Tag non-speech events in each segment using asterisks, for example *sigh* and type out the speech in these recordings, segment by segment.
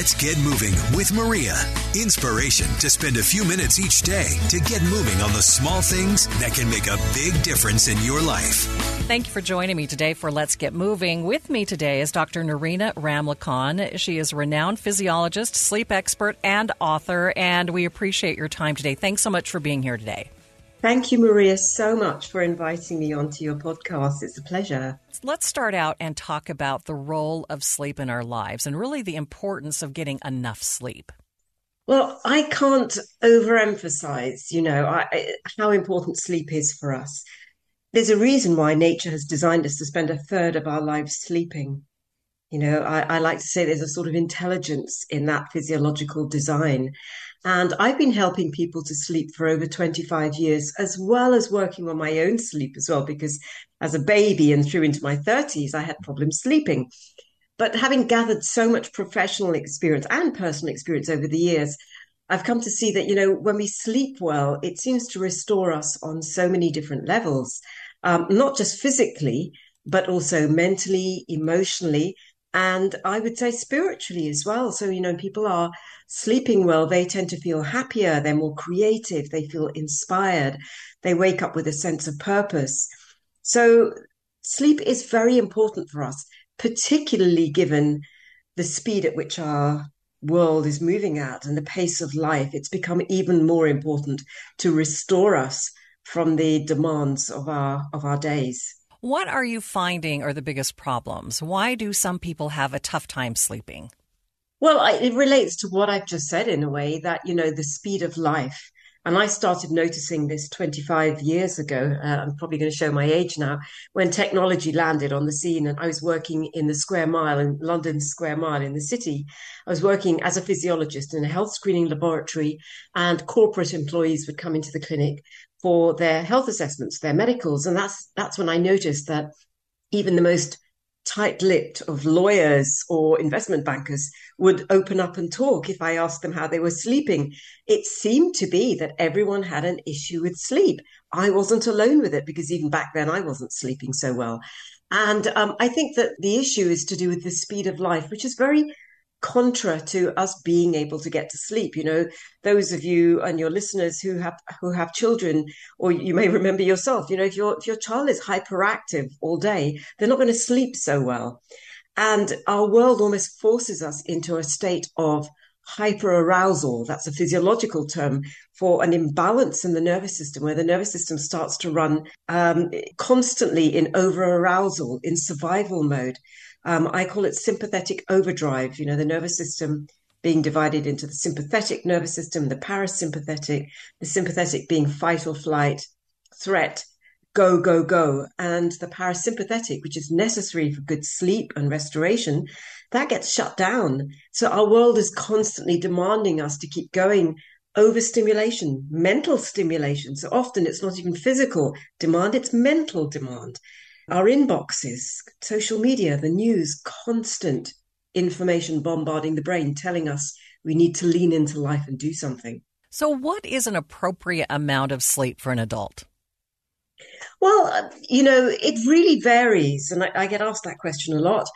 Let's get moving with Maria. Inspiration to spend a few minutes each day to get moving on the small things that can make a big difference in your life. Thank you for joining me today for Let's Get Moving. With me today is Dr. Nerina Ramlakhan. She is a renowned physiologist, sleep expert, and author, and we appreciate your time today. Thanks so much for being here today. Thank you, Maria, so much for inviting me onto your podcast. It's a pleasure. Let's start out and talk about the role of sleep in our lives and really the importance of getting enough sleep. Well, I can't overemphasize, you know, I, how important sleep is for us. There's a reason why nature has designed us to spend a third of our lives sleeping. You know, I, I like to say there's a sort of intelligence in that physiological design. And I've been helping people to sleep for over 25 years, as well as working on my own sleep as well, because as a baby and through into my 30s, I had problems sleeping. But having gathered so much professional experience and personal experience over the years, I've come to see that, you know, when we sleep well, it seems to restore us on so many different levels, um, not just physically, but also mentally, emotionally, and I would say spiritually as well. So, you know, people are sleeping well, they tend to feel happier, they're more creative, they feel inspired, they wake up with a sense of purpose. So, sleep is very important for us, particularly given the speed at which our world is moving at and the pace of life. It's become even more important to restore us from the demands of our of our days. What are you finding are the biggest problems? Why do some people have a tough time sleeping? Well, I, it relates to what I've just said in a way that, you know, the speed of life. And I started noticing this 25 years ago. Uh, I'm probably going to show my age now when technology landed on the scene. And I was working in the Square Mile in London's Square Mile in the city. I was working as a physiologist in a health screening laboratory, and corporate employees would come into the clinic for their health assessments, their medicals. And that's, that's when I noticed that even the most tight-lipped of lawyers or investment bankers would open up and talk if I asked them how they were sleeping. It seemed to be that everyone had an issue with sleep. I wasn't alone with it because even back then I wasn't sleeping so well. And um, I think that the issue is to do with the speed of life, which is very contra to us being able to get to sleep you know? Those of you and your listeners who have who have children or you may remember yourself you know if your if your child is hyperactive all day they're not going to sleep so well. And our world almost forces us into a state of hyperarousal that's a physiological term for an imbalance in the nervous system where the nervous system starts to run um, constantly in over arousal in survival mode um, I call it sympathetic overdrive, you know, the nervous system being divided into the sympathetic nervous system, the parasympathetic, the sympathetic being fight or flight, threat, go, go, go. And the parasympathetic, which is necessary for good sleep and restoration, that gets shut down. So our world is constantly demanding us to keep going overstimulation, mental stimulation. So often it's not even physical demand, it's mental demand our inboxes, social media, the news, constant information bombarding the brain, telling us we need to lean into life and do something. So, what is an appropriate amount of sleep for an adult? Well, uh, you know, it really varies. And I, I get asked that question a lot.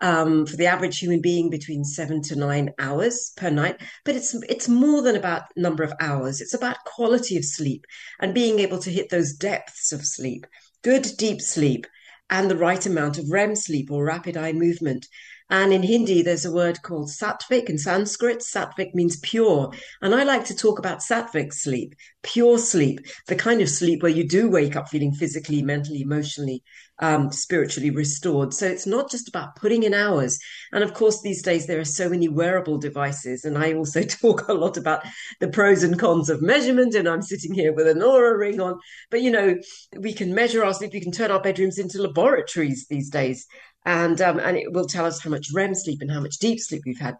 Um, for the average human being, between seven to nine hours per night. But it's it's more than about number of hours. It's about quality of sleep and being able to hit those depths of sleep, good deep sleep, and the right amount of REM sleep or rapid eye movement. And in Hindi, there's a word called sattvic in Sanskrit. Sattvic means pure. And I like to talk about sattvic sleep, pure sleep, the kind of sleep where you do wake up feeling physically, mentally, emotionally, um, spiritually restored. So it's not just about putting in hours. And of course, these days there are so many wearable devices. And I also *laughs* talk a lot about the pros and cons of measurement. And I'm sitting here with an Oura ring on. But, you know, we can measure our sleep. We can turn our bedrooms into laboratories these days and um, and it will tell us how much REM sleep and how much deep sleep we've had.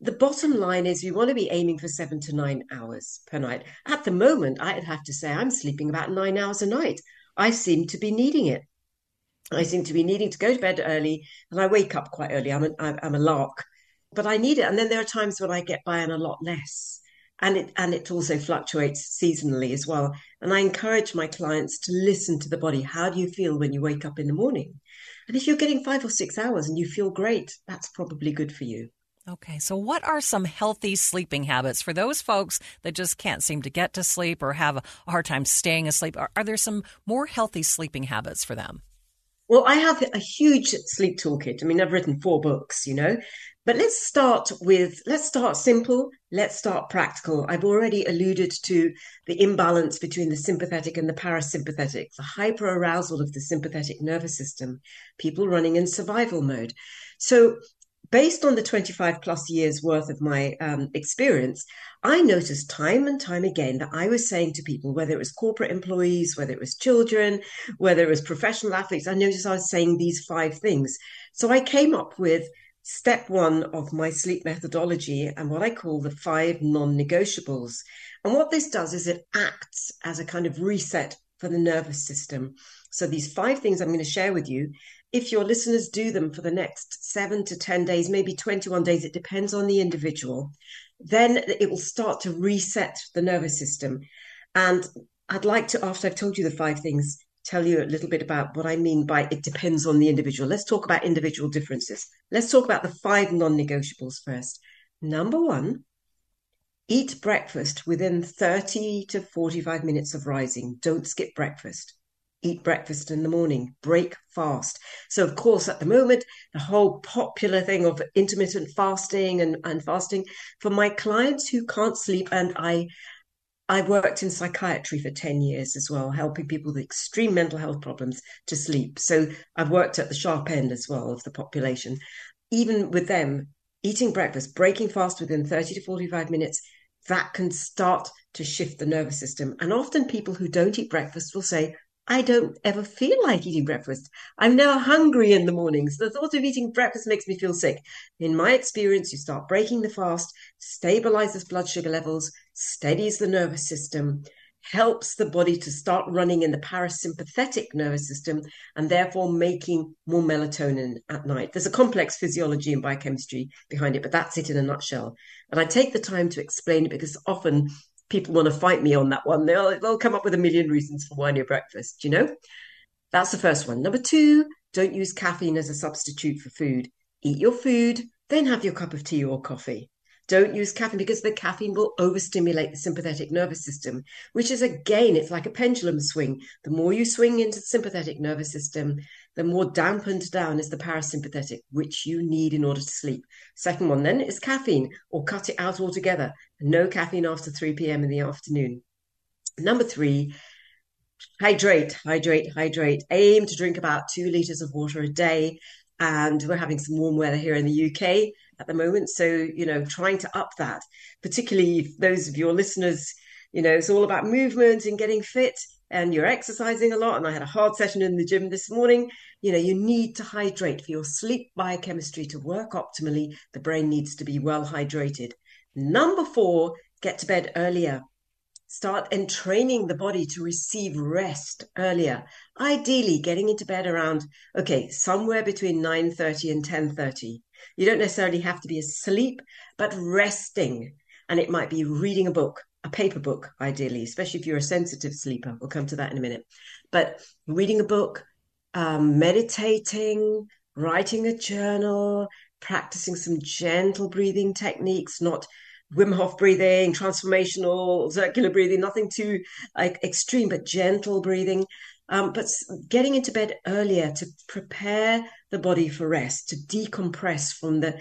The bottom line is we want to be aiming for seven to nine hours per night. At the moment, I'd have to say I'm sleeping about nine hours a night. I seem to be needing it. I seem to be needing to go to bed early, and I wake up quite early. I'm a, I'm a lark, but I need it. And then there are times when I get by on a lot less, and it and it also fluctuates seasonally as well. And I encourage my clients to listen to the body. How do you feel when you wake up in the morning? And if you're getting five or six hours and you feel great, that's probably good for you. Okay, so what are some healthy sleeping habits for those folks that just can't seem to get to sleep or have a hard time staying asleep? Are, are there some more healthy sleeping habits for them? Well, I have a huge sleep toolkit. I mean, I've written four books, you know, but let's start with, let's start simple. Let's start practical. I've already alluded to the imbalance between the sympathetic and the parasympathetic, the hyperarousal of the sympathetic nervous system, people running in survival mode. So based on the 25 plus years worth of my um, experience, I noticed time and time again that I was saying to people, whether it was corporate employees, whether it was children, whether it was professional athletes, I noticed I was saying these five things. So I came up with step one of my sleep methodology and what I call the five non negotiables. And what this does is it acts as a kind of reset for the nervous system. So these five things I'm going to share with you if your listeners do them for the next seven to 10 days, maybe 21 days, it depends on the individual, then it will start to reset the nervous system. And I'd like to, after I've told you the five things, tell you a little bit about what I mean by it depends on the individual. Let's talk about individual differences. Let's talk about the five non negotiables first. Number one, eat breakfast within 30 to 45 minutes of rising. Don't skip breakfast eat breakfast in the morning, break fast. So, of course, at the moment, the whole popular thing of intermittent fasting and, and fasting for my clients who can't sleep, and I I worked in psychiatry for 10 years as well, helping people with extreme mental health problems to sleep. So I've worked at the sharp end as well of the population. Even with them, eating breakfast, breaking fast within 30 to 45 minutes, that can start to shift the nervous system. And often people who don't eat breakfast will say, I don't ever feel like eating breakfast. I'm now hungry in the mornings. The thought of eating breakfast makes me feel sick. In my experience, you start breaking the fast, stabilizes blood sugar levels, steadies the nervous system, helps the body to start running in the parasympathetic nervous system and therefore making more melatonin at night. There's a complex physiology and biochemistry behind it, but that's it in a nutshell. And I take the time to explain it because often people want to fight me on that one. They'll they'll come up with a million reasons for why your breakfast. You know, that's the first one. Number two, don't use caffeine as a substitute for food. Eat your food, then have your cup of tea or coffee. Don't use caffeine because the caffeine will overstimulate the sympathetic nervous system, which is again, it's like a pendulum swing. The more you swing into the sympathetic nervous system, the more dampened down is the parasympathetic, which you need in order to sleep. Second one then is caffeine, or cut it out altogether. No caffeine after 3 p.m. in the afternoon. Number three, hydrate, hydrate, hydrate. Aim to drink about two liters of water a day. And we're having some warm weather here in the UK at the moment. So, you know, trying to up that, particularly those of your listeners, you know, it's all about movement and getting fit and you're exercising a lot. And I had a hard session in the gym this morning. You know, you need to hydrate for your sleep biochemistry to work optimally. The brain needs to be well hydrated. Number four, get to bed earlier. Start entraining the body to receive rest earlier. Ideally, getting into bed around, okay, somewhere between 9.30 and 10.30 you don't necessarily have to be asleep, but resting. And it might be reading a book, a paper book, ideally, especially if you're a sensitive sleeper. We'll come to that in a minute. But reading a book, um, meditating, writing a journal, practicing some gentle breathing techniques, not Wim Hof breathing, transformational circular breathing, nothing too like extreme, but gentle breathing. Um, but getting into bed earlier to prepare the body for rest, to decompress from the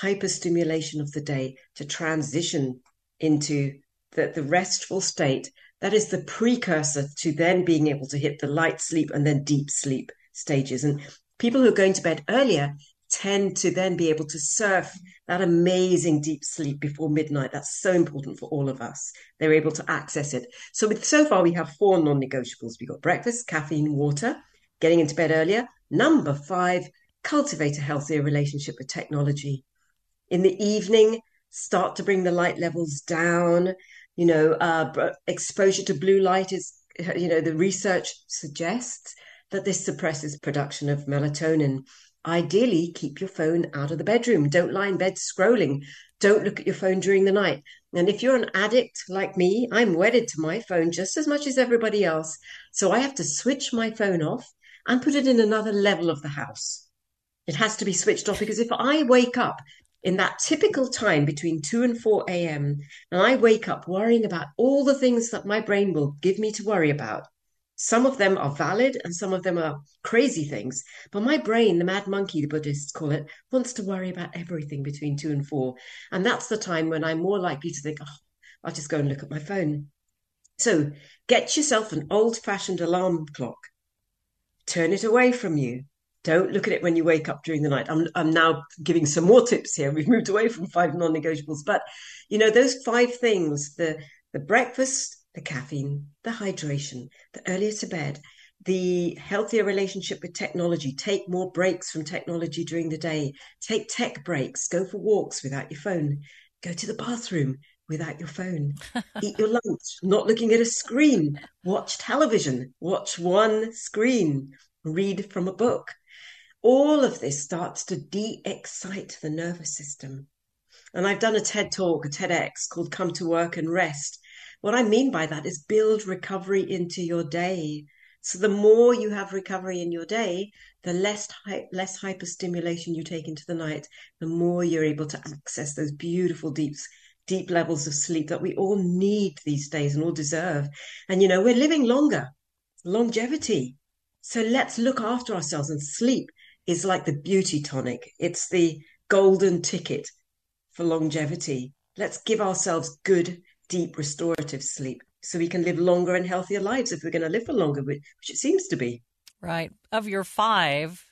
hyperstimulation of the day, to transition into the, the restful state, that is the precursor to then being able to hit the light sleep and then deep sleep stages. And people who are going to bed earlier tend to then be able to surf that amazing deep sleep before midnight. That's so important for all of us. They're able to access it. So with so far we have four non-negotiables. We've got breakfast, caffeine, water, getting into bed earlier. Number five, cultivate a healthier relationship with technology. In the evening, start to bring the light levels down. You know, uh, exposure to blue light is, you know, the research suggests that this suppresses production of melatonin. Ideally, keep your phone out of the bedroom. Don't lie in bed scrolling. Don't look at your phone during the night. And if you're an addict like me, I'm wedded to my phone just as much as everybody else. So I have to switch my phone off and put it in another level of the house. It has to be switched off because if I wake up in that typical time between 2 and 4 a.m., and I wake up worrying about all the things that my brain will give me to worry about, some of them are valid and some of them are crazy things. But my brain, the mad monkey, the Buddhists call it, wants to worry about everything between two and four. And that's the time when I'm more likely to think, oh, I'll just go and look at my phone. So get yourself an old fashioned alarm clock, turn it away from you. Don't look at it when you wake up during the night. I'm, I'm now giving some more tips here. We've moved away from five non negotiables, but you know, those five things the, the breakfast, the caffeine, the hydration, the earlier to bed, the healthier relationship with technology. Take more breaks from technology during the day. Take tech breaks. Go for walks without your phone. Go to the bathroom without your phone. *laughs* Eat your lunch, not looking at a screen. Watch television. Watch one screen. Read from a book. All of this starts to de excite the nervous system. And I've done a TED talk, a TEDx called Come to Work and Rest, what I mean by that is build recovery into your day. So the more you have recovery in your day, the less less hyperstimulation you take into the night, the more you're able to access those beautiful deeps deep levels of sleep that we all need these days and all deserve. And you know, we're living longer. Longevity. So let's look after ourselves and sleep is like the beauty tonic. It's the golden ticket for longevity. Let's give ourselves good deep restorative sleep so we can live longer and healthier lives if we're going to live for longer, which it seems to be. Right. Of your five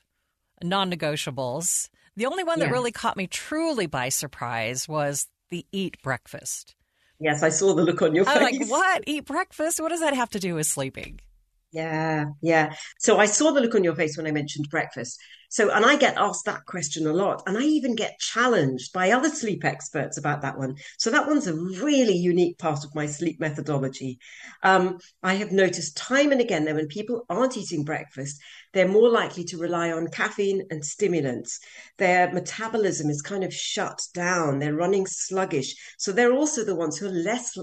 non negotiables, the only one that really caught me truly by surprise was the eat breakfast. Yes, I saw the look on your I'm face. like, what? Eat breakfast? What does that have to do with sleeping? Yeah, yeah. So I saw the look on your face when I mentioned breakfast. So, and I get asked that question a lot, and I even get challenged by other sleep experts about that one. So that one's a really unique part of my sleep methodology. Um, I have noticed time and again that when people aren't eating breakfast, they're more likely to rely on caffeine and stimulants. Their metabolism is kind of shut down. They're running sluggish. So they're also the ones who are less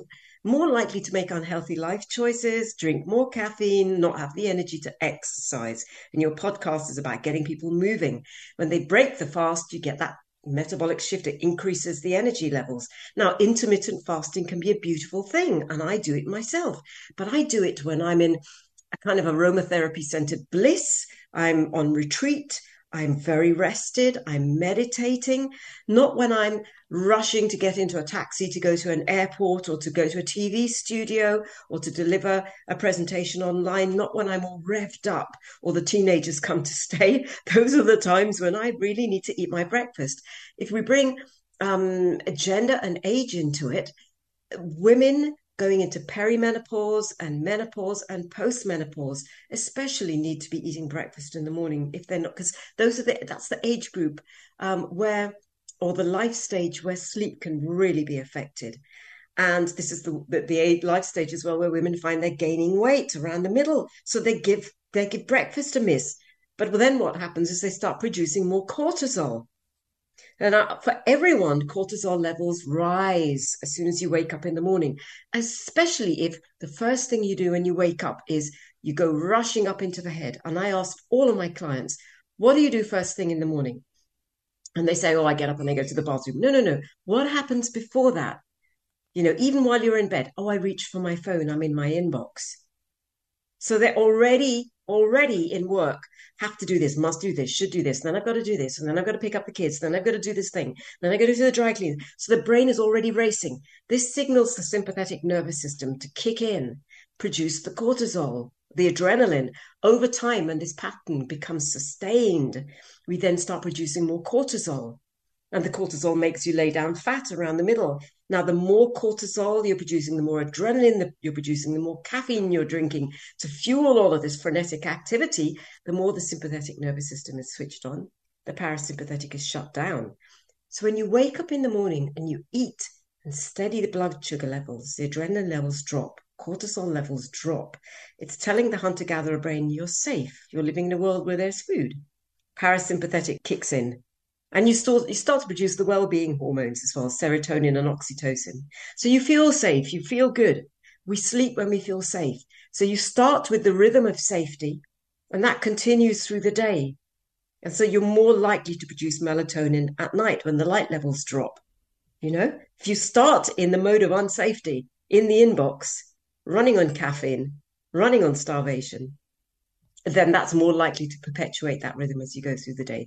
more likely to make unhealthy life choices, drink more caffeine, not have the energy to exercise. And your podcast is about getting people moving. When they break the fast, you get that metabolic shift. It increases the energy levels. Now, intermittent fasting can be a beautiful thing, and I do it myself, but I do it when I'm in a kind of aromatherapy centered bliss. I'm on retreat. I'm very rested. I'm meditating, not when I'm rushing to get into a taxi to go to an airport or to go to a TV studio or to deliver a presentation online, not when I'm all revved up or the teenagers come to stay. *laughs* Those are the times when I really need to eat my breakfast. If we bring um, gender and age into it, women going into perimenopause and menopause and postmenopause especially need to be eating breakfast in the morning if they're not because those are the that's the age group um, where or the life stage where sleep can really be affected. And this is the, the, the life stage as well where women find they're gaining weight around the middle. So they give they give breakfast a miss. But then what happens is they start producing more cortisol and for everyone, cortisol levels rise as soon as you wake up in the morning, especially if the first thing you do when you wake up is you go rushing up into the head. And I ask all of my clients, what do you do first thing in the morning? And they say, oh, I get up and I go to the bathroom. No, no, no. What happens before that? You know, even while you're in bed, oh, I reach for my phone, I'm in my inbox. So they're already already in work have to do this, must do this, should do this, then I've got to do this, and then I've got to pick up the kids, then I've got to do this thing, then I've got to do the dry clean. So the brain is already racing. This signals the sympathetic nervous system to kick in, produce the cortisol, the adrenaline. Over time, and this pattern becomes sustained, we then start producing more cortisol. And the cortisol makes you lay down fat around the middle. Now, the more cortisol you're producing, the more adrenaline you're producing, the more caffeine you're drinking to fuel all of this frenetic activity, the more the sympathetic nervous system is switched on. The parasympathetic is shut down. So when you wake up in the morning and you eat and steady the blood sugar levels, the adrenaline levels drop, cortisol levels drop. It's telling the hunter gatherer brain you're safe, you're living in a world where there's food. Parasympathetic kicks in and you start, you start to produce the well-being hormones as well, serotonin and oxytocin. So you feel safe, you feel good. We sleep when we feel safe. So you start with the rhythm of safety, and that continues through the day. And so you're more likely to produce melatonin at night when the light levels drop. You know, if you start in the mode of unsafety, in the inbox, running on caffeine, running on starvation, then that's more likely to perpetuate that rhythm as you go through the day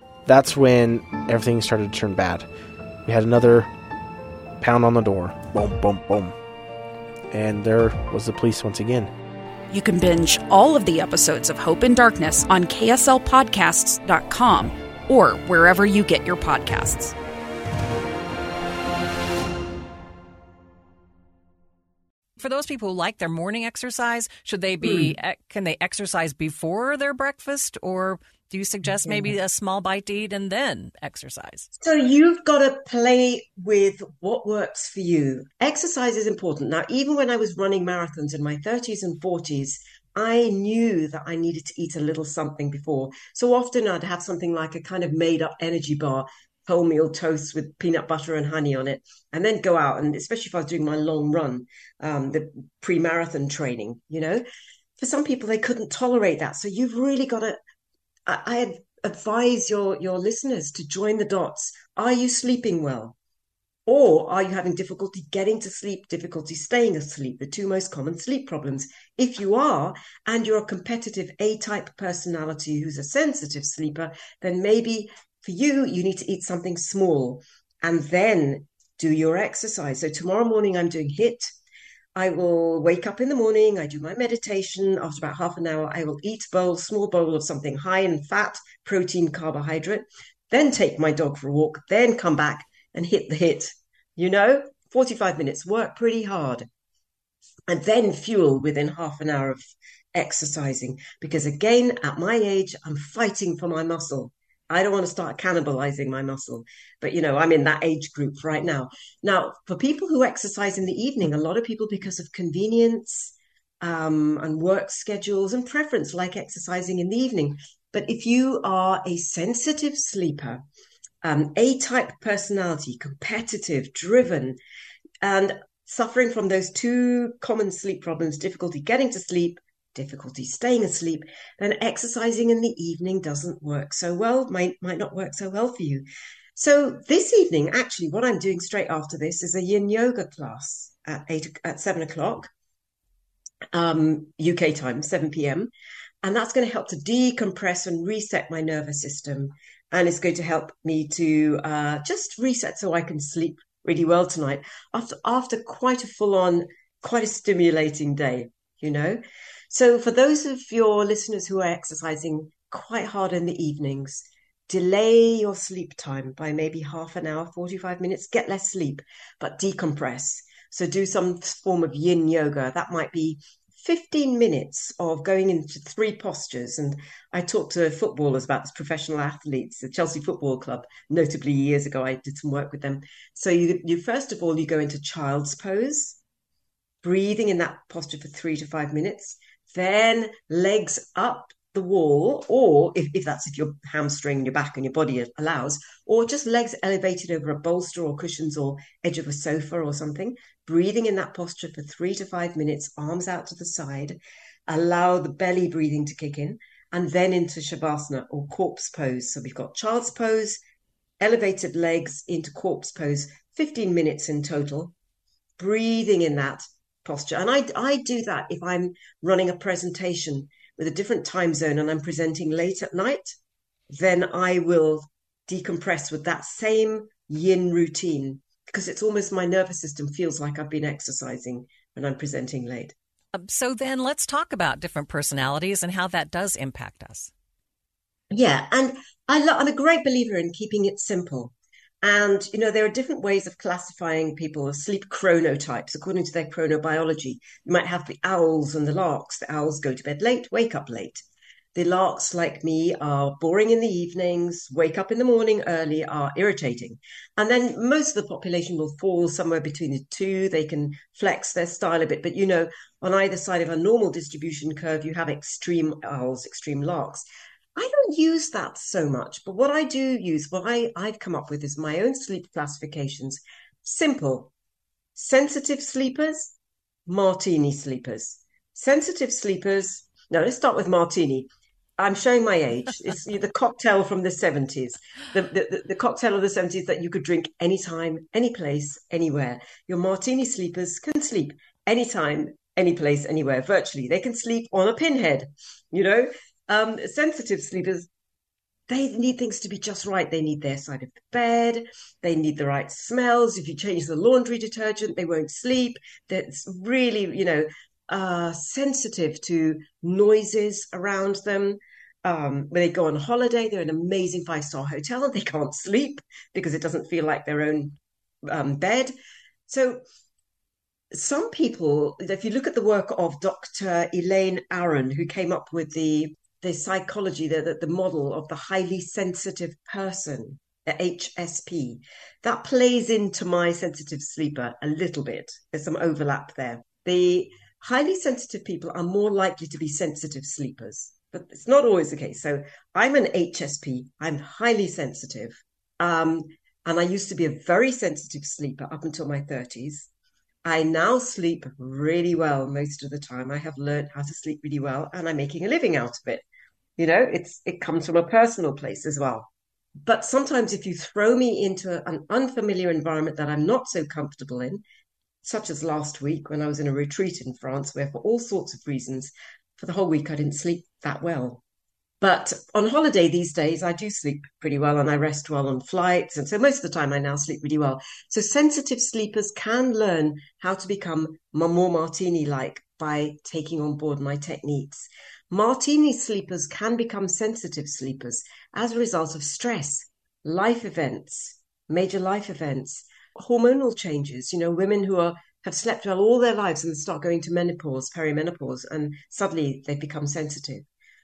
that's when everything started to turn bad. We had another pound on the door. Boom, boom, boom. And there was the police once again. You can binge all of the episodes of Hope and Darkness on KSLPodcasts.com or wherever you get your podcasts. For those people who like their morning exercise, should they be mm. can they exercise before their breakfast or do you suggest maybe a small bite to eat and then exercise? So you've got to play with what works for you. Exercise is important. Now, even when I was running marathons in my 30s and 40s, I knew that I needed to eat a little something before. So often I'd have something like a kind of made up energy bar, wholemeal toast with peanut butter and honey on it, and then go out. And especially if I was doing my long run, um, the pre marathon training, you know, for some people, they couldn't tolerate that. So you've really got to I, advise your, your listeners to join the dots. Are you sleeping well? Or are you having difficulty getting to sleep, difficulty staying asleep, the two most common sleep problems? If you are, and you're a competitive A type personality who's a sensitive sleeper, then maybe for you, you need to eat something small and then do your exercise. So tomorrow morning, I'm doing HIIT I will wake up in the morning, I do my meditation. After about half an hour, I will eat a bowl, small bowl of something high in fat, protein, carbohydrate, then take my dog for a walk, then come back and hit the HIIT. You know, 45 minutes, work pretty hard. And then fuel within half an hour of exercising. Because again, at my age, I'm fighting for my muscle. I don't want to start cannibalizing my muscle. But, you know, I'm in that age group right now. Now, for people who exercise in the evening, a lot of people, because of convenience um, and work schedules and preference, like exercising in the evening. But if you are a sensitive sleeper, um, A type personality, competitive, driven, and suffering from those two common sleep problems difficulty getting to sleep difficulty staying asleep, then exercising in the evening doesn't work so well, might, might not work so well for you. So this evening, actually, what I'm doing straight after this is a yin yoga class at eight at seven o'clock, um, UK time, seven PM, and that's going to help to decompress and reset my nervous system, and it's going to help me to uh, just reset so I can sleep really well tonight after after quite a full on, quite a stimulating day. You know, so, for those of your listeners who are exercising quite hard in the evenings, delay your sleep time by maybe half an hour, 45 minutes, get less sleep, but decompress. So, do some form of yin yoga. That might be 15 minutes of going into three postures. And I talked to footballers about this, professional athletes, the Chelsea Football Club, notably years ago, I did some work with them. So you, you first of all, you go into child's pose, breathing in that posture for three to five minutes. Then legs up the wall, or if, if that's if you're hamstring your back and your body allows, or just legs elevated over a bolster or cushions or edge of a sofa or something, breathing in that posture for three to five minutes, arms out to the side, allow the belly breathing to kick in, and then into Shavasana or corpse pose. So we've got child's pose, elevated legs into corpse pose, 15 minutes in total, breathing in that posture. And I, I do that if I'm running a presentation with a different time zone and I'm presenting late at night, then I will decompress with that same yin routine because it's almost my nervous system feels like I've been exercising when I'm presenting late. Um, so then let's talk about different personalities and how that does impact us. Yeah, and I lo- I'm a great believer in keeping it simple. And, you know, there are different ways of classifying people sleep chronotypes according to their chronobiology. You might have the owls and the larks. The owls go to bed late, wake up late. The larks, like me, are boring in the evenings, wake up in the morning early, are irritating. And then most of the population will fall somewhere between the two. They can flex their style a bit. But, you know, on either side of a normal distribution curve, you have extreme owls, extreme larks. I don't use that so much, but what I do use, what I, I've come up with is my own sleep classifications. Simple. Sensitive sleepers, martini sleepers. Sensitive sleepers. No, let's start with martini. I'm showing my age. It's the cocktail from the 70s, the, the, the cocktail of the 70s that you could drink anytime, any place, anywhere. Your martini sleepers can sleep anytime, any place, anywhere, virtually. They can sleep on a pinhead, you know? Um, sensitive sleepers, they need things to be just right. They need their side of the bed. They need the right smells. If you change the laundry detergent, they won't sleep. That's really, you know, uh, sensitive to noises around them. Um, when they go on holiday, they're in an amazing five star hotel *laughs* they can't sleep because it doesn't feel like their own um, bed. So, some people, if you look at the work of Dr. Elaine Aron, who came up with the the psychology, the, the, the model of the highly sensitive person, the HSP, that plays into my sensitive sleeper a little bit. There's some overlap there. The highly sensitive people are more likely to be sensitive sleepers, but it's not always the case. So I'm an HSP, I'm highly sensitive. Um, and I used to be a very sensitive sleeper up until my 30s. I now sleep really well most of the time. I have learned how to sleep really well and I'm making a living out of it. You know, it's it comes from a personal place as well. But sometimes if you throw me into an unfamiliar environment that I'm not so comfortable in, such as last week when I was in a retreat in France, where for all sorts of reasons, for the whole week I didn't sleep that well. But on holiday these days, I do sleep pretty well and I rest well on flights. And so most of the time I now sleep really well. So sensitive sleepers can learn how to become more martini like by taking on board my techniques. Martini sleepers can become sensitive sleepers as a result of stress, life events, major life events, hormonal changes. You know, women who are have slept well all their lives and start going to menopause, perimenopause, and suddenly they become sensitive.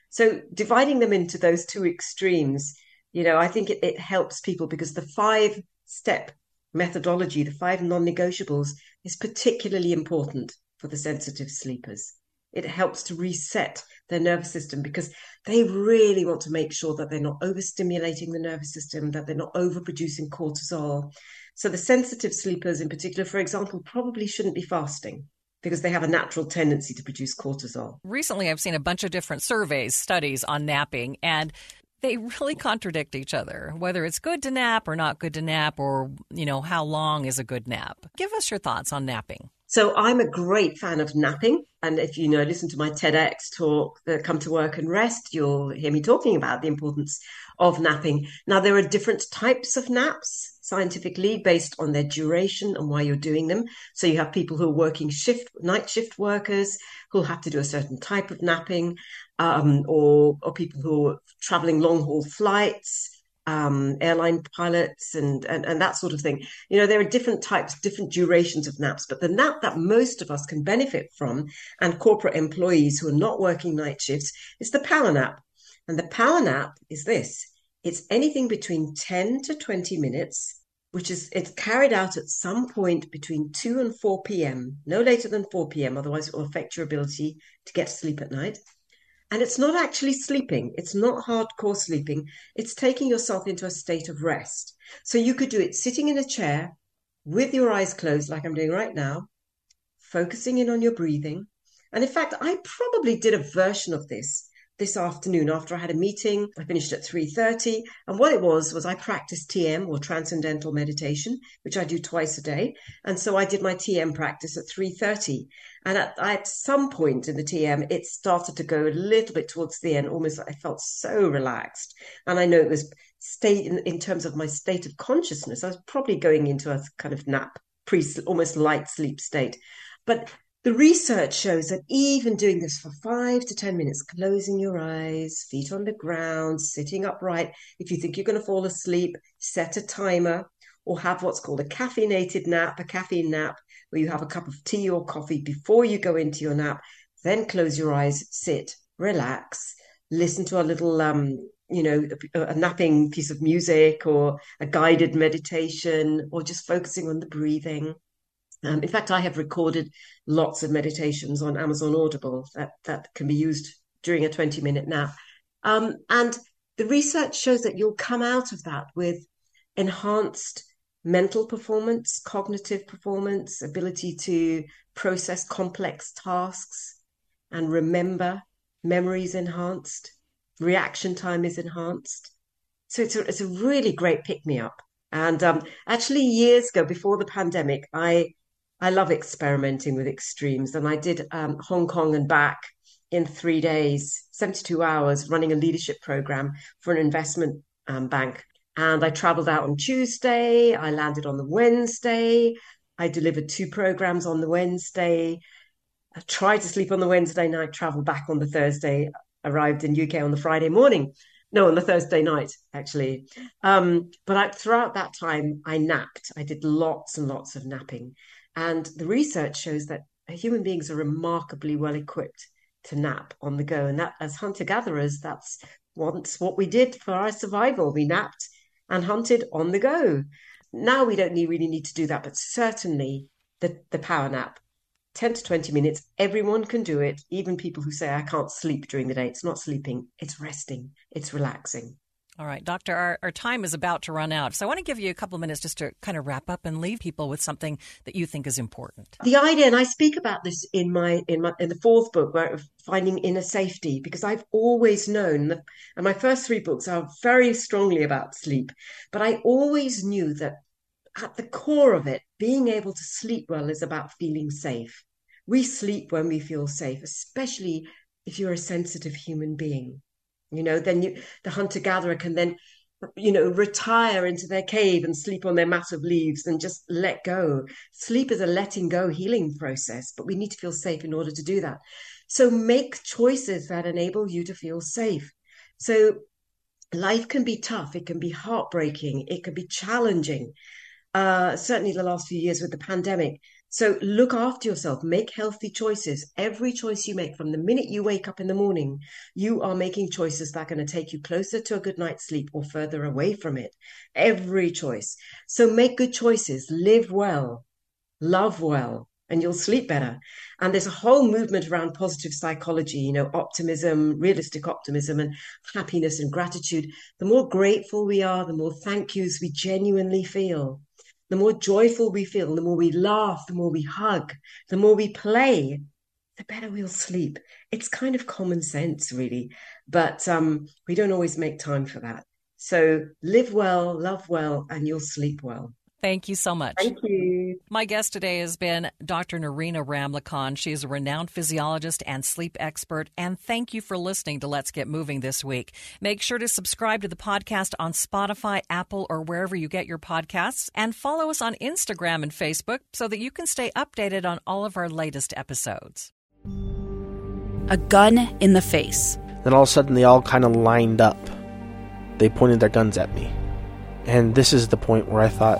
So dividing them into those two extremes, you know, I think it, it helps people because the five step methodology, the five non negotiables, is particularly important for the sensitive sleepers. It helps to reset their nervous system because they really want to make sure that they're not overstimulating the nervous system, that they're not overproducing cortisol. So the sensitive sleepers in particular, for example, probably shouldn't be fasting because they have a natural tendency to produce cortisol. Recently, I've seen a bunch of different surveys, studies on napping, and they really contradict each other whether it's good to nap or not good to nap or you know how long is a good nap give us your thoughts on napping so I'm a great fan of napping. And if you know, listen to my TEDx talk, the Come to Work and Rest, you'll hear me talking about the importance of napping. Now, there are different types of naps scientifically based on their duration and why you're doing them. So you have people who are working shift, night shift workers who'll have to do a certain type of napping, um, or, or people who are traveling long haul flights um, airline pilots and, and, and that sort of thing. You know, there are different types, different durations of naps, but the nap that most of us can benefit from, and corporate employees who are not working night shifts, is the power nap. And the power nap is this: it's anything between ten to twenty minutes which is it's carried out at some point between 2 and 4 p.m., no later than 4 p.m., otherwise it will affect your ability to get to sleep at night. And it's not actually sleeping, it's not hardcore sleeping, it's taking yourself into a state of rest. So you could do it sitting in a chair with your eyes closed, like I'm doing right now, focusing in on your breathing. And in fact, I probably did a version of this this afternoon after I had a meeting. I finished at 3:30 and what it was was I practiced TM or transcendental meditation, which I do twice a day. And so I did my TM practice at 3:30. And at, at some point in the TM it started to go a little bit towards the end almost I felt so relaxed. And I know it was state in, in terms of my state of consciousness I was probably going into a kind of nap pre almost light sleep state. But the research shows that even doing this for five to 10 minutes, closing your eyes, feet on the ground, sitting upright, if you think you're going to fall asleep, set a timer or have what's called a caffeinated nap, a caffeine nap, where you have a cup of tea or coffee before you go into your nap. Then close your eyes, sit, relax, listen to a little, um, you know, a, a napping piece of music or a guided meditation or just focusing on the breathing um, in fact, I have recorded lots of meditations on Amazon Audible that, that can be used during a 20 minute nap. Um, and the research shows that you'll come out of that with enhanced mental performance, cognitive performance, ability to process complex tasks and remember, memories enhanced, reaction time is enhanced. So it's a, it's a really great pick me up. And um, actually, years ago, before the pandemic, I I love experimenting with extremes. And I did um, Hong Kong and back in three days, 72 hours, running a leadership program for an investment um, bank. And I traveled out on Tuesday. I landed on the Wednesday. I delivered two programs on the Wednesday. I tried to sleep on the Wednesday night, traveled back on the Thursday, arrived in UK on the Friday morning. No, on the Thursday night, actually. Um, but I, throughout that time, I napped. I did lots and lots of napping. And the research shows that human beings are remarkably well equipped to nap on the go. And that, as hunter gatherers, that's once what we did for our survival. We napped and hunted on the go. Now we don't need, really need to do that, but certainly the, the power nap 10 to 20 minutes. Everyone can do it, even people who say, I can't sleep during the day. It's not sleeping, it's resting, it's relaxing. All right, Doctor, our, our time is about to run out. So I want to give you a couple of minutes just to kind of wrap up and leave people with something that you think is important. The idea, and I speak about this in my in my in the fourth book, where finding inner safety, because I've always known that, and my first three books are very strongly about sleep, but I always knew that at the core of it, being able to sleep well is about feeling safe. We sleep when we feel safe, especially if you're a sensitive human being. You know, then you, the hunter gatherer can then, you know, retire into their cave and sleep on their mat of leaves and just let go. Sleep is a letting go healing process, but we need to feel safe in order to do that. So make choices that enable you to feel safe. So life can be tough, it can be heartbreaking, it can be challenging. Uh, certainly the last few years with the pandemic, so look after yourself, make healthy choices. Every choice you make from the minute you wake up in the morning, you are making choices that are going to take you closer to a good night's sleep or further away from it. Every choice. So make good choices, live well, love well, and you'll sleep better. And there's a whole movement around positive psychology, you know, optimism, realistic optimism, and happiness and gratitude. The more grateful we are, the more thank yous we genuinely feel the more joyful we feel, the more we laugh, the more we hug, the more we play, the better we'll sleep. It's kind of common sense, really, but um, we don't always make time for that. So live well, love well, and you'll sleep well. Thank you so much. Thank you. My guest today has been Dr. Nerina Ramlakhan. She is a renowned physiologist and sleep expert. And thank you for listening to Let's Get Moving this week. Make sure to subscribe to the podcast on Spotify, Apple, or wherever you get your podcasts. And follow us on Instagram and Facebook so that you can stay updated on all of our latest episodes. A gun in the face. Then all of a sudden, they all kind of lined up. They pointed their guns at me. And this is the point where I thought,